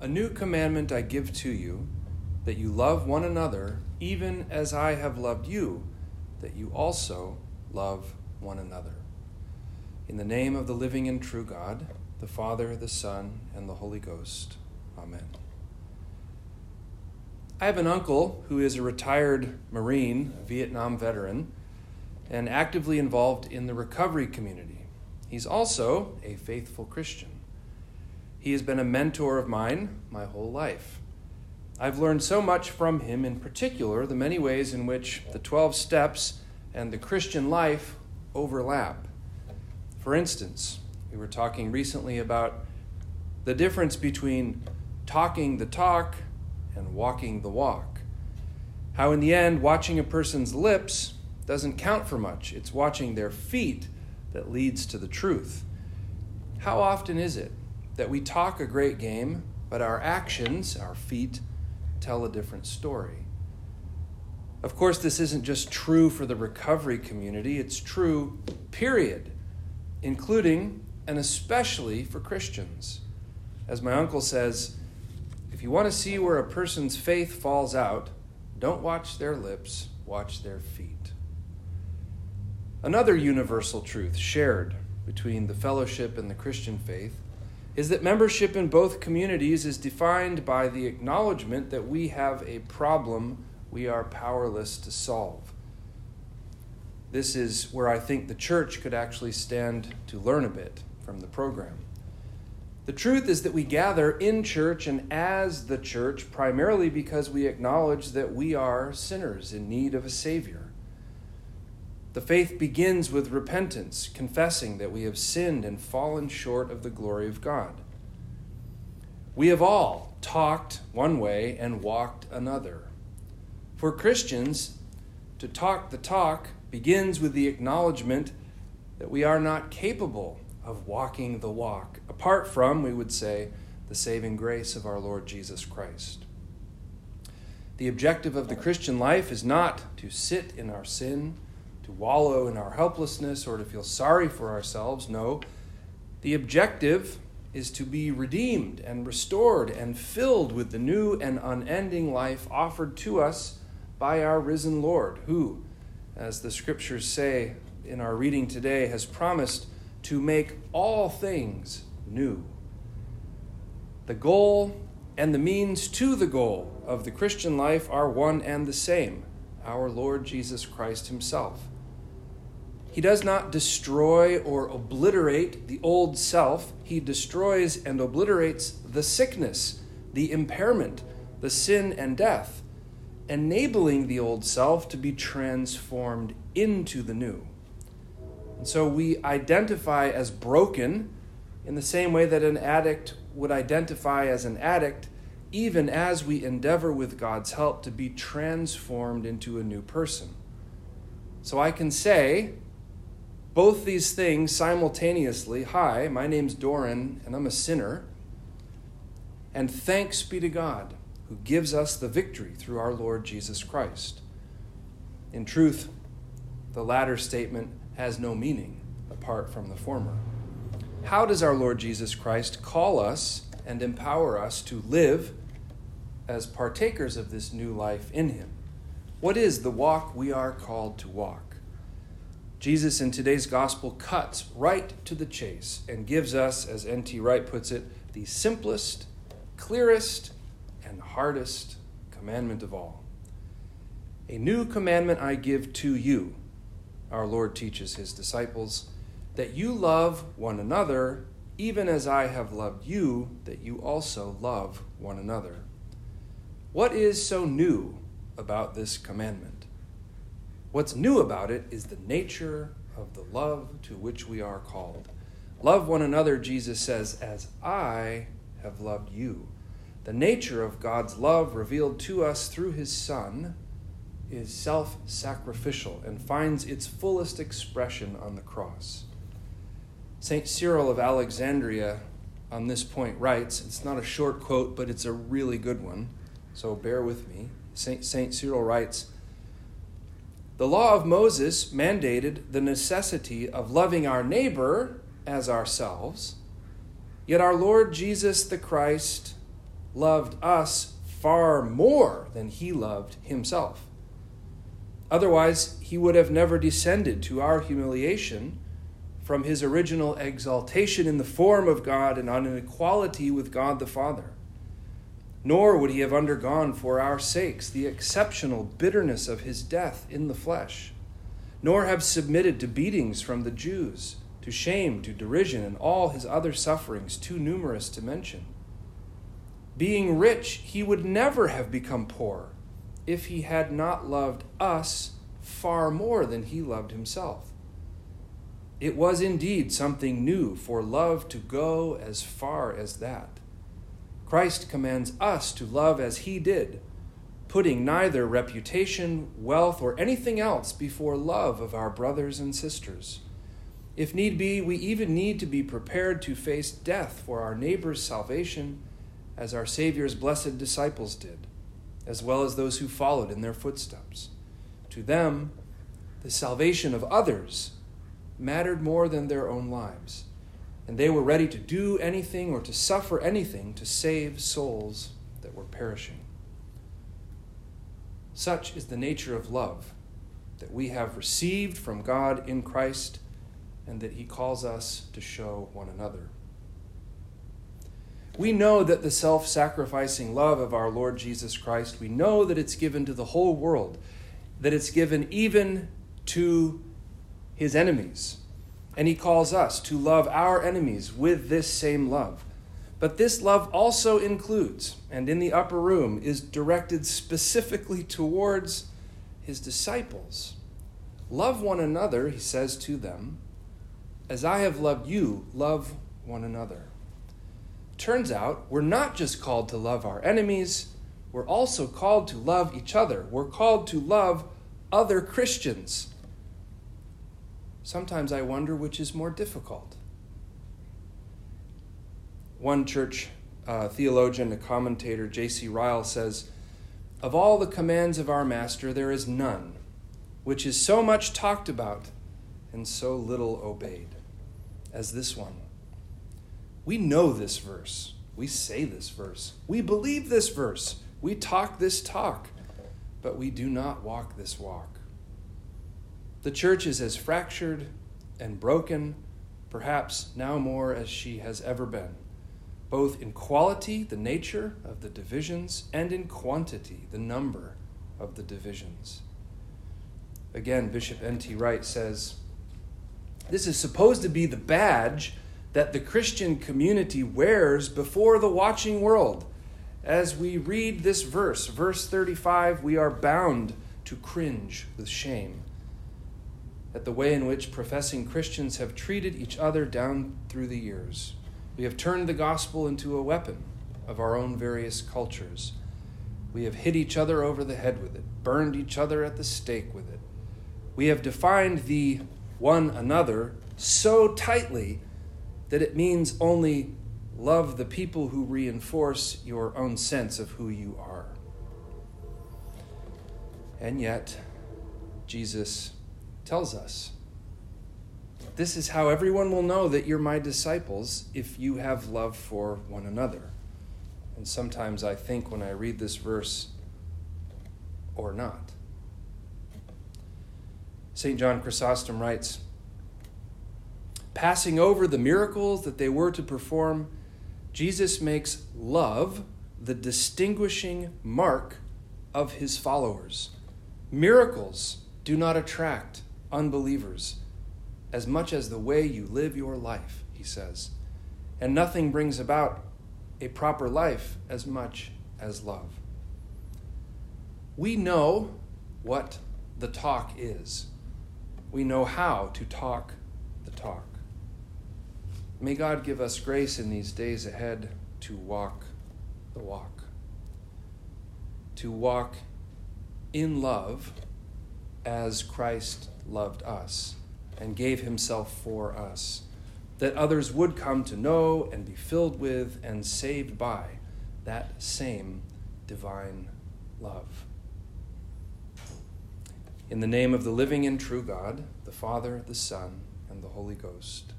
A new commandment I give to you, that you love one another, even as I have loved you, that you also love one another. In the name of the living and true God, the Father, the Son, and the Holy Ghost. Amen. I have an uncle who is a retired Marine, a Vietnam veteran, and actively involved in the recovery community. He's also a faithful Christian. He has been a mentor of mine my whole life. I've learned so much from him, in particular, the many ways in which the 12 steps and the Christian life overlap. For instance, we were talking recently about the difference between talking the talk and walking the walk. How, in the end, watching a person's lips doesn't count for much, it's watching their feet that leads to the truth. How often is it that we talk a great game, but our actions, our feet, tell a different story. Of course, this isn't just true for the recovery community, it's true, period, including and especially for Christians. As my uncle says, if you want to see where a person's faith falls out, don't watch their lips, watch their feet. Another universal truth shared between the fellowship and the Christian faith is that membership in both communities is defined by the acknowledgement that we have a problem we are powerless to solve. This is where I think the church could actually stand to learn a bit from the program. The truth is that we gather in church and as the church primarily because we acknowledge that we are sinners in need of a Savior. The faith begins with repentance, confessing that we have sinned and fallen short of the glory of God. We have all talked one way and walked another. For Christians, to talk the talk begins with the acknowledgement that we are not capable of walking the walk, apart from, we would say, the saving grace of our Lord Jesus Christ. The objective of the Christian life is not to sit in our sin to wallow in our helplessness or to feel sorry for ourselves. No, the objective is to be redeemed and restored and filled with the new and unending life offered to us by our risen Lord, who, as the scriptures say in our reading today, has promised to make all things new. The goal and the means to the goal of the Christian life are one and the same our Lord Jesus Christ Himself. He does not destroy or obliterate the old self, he destroys and obliterates the sickness, the impairment, the sin and death, enabling the old self to be transformed into the new. And so we identify as broken in the same way that an addict would identify as an addict, even as we endeavor with God's help to be transformed into a new person. So I can say, both these things simultaneously. Hi, my name's Doran, and I'm a sinner. And thanks be to God who gives us the victory through our Lord Jesus Christ. In truth, the latter statement has no meaning apart from the former. How does our Lord Jesus Christ call us and empower us to live as partakers of this new life in Him? What is the walk we are called to walk? Jesus in today's gospel cuts right to the chase and gives us, as N.T. Wright puts it, the simplest, clearest, and hardest commandment of all. A new commandment I give to you, our Lord teaches his disciples, that you love one another, even as I have loved you, that you also love one another. What is so new about this commandment? What's new about it is the nature of the love to which we are called. Love one another, Jesus says, as I have loved you. The nature of God's love revealed to us through his Son is self sacrificial and finds its fullest expression on the cross. St. Cyril of Alexandria on this point writes it's not a short quote, but it's a really good one, so bear with me. St. Cyril writes, the law of Moses mandated the necessity of loving our neighbor as ourselves, yet our Lord Jesus the Christ loved us far more than he loved himself. Otherwise, he would have never descended to our humiliation from his original exaltation in the form of God and on an equality with God the Father. Nor would he have undergone for our sakes the exceptional bitterness of his death in the flesh, nor have submitted to beatings from the Jews, to shame, to derision, and all his other sufferings, too numerous to mention. Being rich, he would never have become poor if he had not loved us far more than he loved himself. It was indeed something new for love to go as far as that. Christ commands us to love as he did, putting neither reputation, wealth, or anything else before love of our brothers and sisters. If need be, we even need to be prepared to face death for our neighbor's salvation, as our Savior's blessed disciples did, as well as those who followed in their footsteps. To them, the salvation of others mattered more than their own lives, and they were ready to do anything or to suffer anything to save souls that were perishing. Such is the nature of love that we have received from God in Christ and that He calls us to show one another. We know that the self sacrificing love of our Lord Jesus Christ, we know that it's given to the whole world, that it's given even to his enemies. And he calls us to love our enemies with this same love. But this love also includes, and in the upper room, is directed specifically towards his disciples. Love one another, he says to them, as I have loved you, love one another. Turns out, we're not just called to love our enemies, we're also called to love each other. We're called to love other Christians. Sometimes I wonder which is more difficult. One church uh, theologian, a commentator, J.C. Ryle, says Of all the commands of our Master, there is none which is so much talked about and so little obeyed as this one. We know this verse. We say this verse. We believe this verse. We talk this talk, but we do not walk this walk. The church is as fractured and broken, perhaps now more as she has ever been, both in quality, the nature of the divisions, and in quantity, the number of the divisions. Again, Bishop N.T. Wright says this is supposed to be the badge that the Christian community wears before the watching world. As we read this verse, verse 35, we are bound to cringe with shame at the way in which professing Christians have treated each other down through the years. We have turned the gospel into a weapon of our own various cultures. We have hit each other over the head with it, burned each other at the stake with it. We have defined the one another so tightly that it means only love the people who reinforce your own sense of who you are. And yet, Jesus tells us. This is how everyone will know that you're my disciples if you have love for one another. And sometimes I think when I read this verse, or not. St. John Chrysostom writes Passing over the miracles that they were to perform, Jesus makes love the distinguishing mark of his followers. Miracles do not attract unbelievers as much as the way you live your life, he says. And nothing brings about a proper life as much as love. We know what the talk is, we know how to talk the talk. May God give us grace in these days ahead to walk the walk, to walk in love as Christ loved us and gave himself for us, that others would come to know and be filled with and saved by that same divine love. In the name of the living and true God, the Father, the Son, and the Holy Ghost.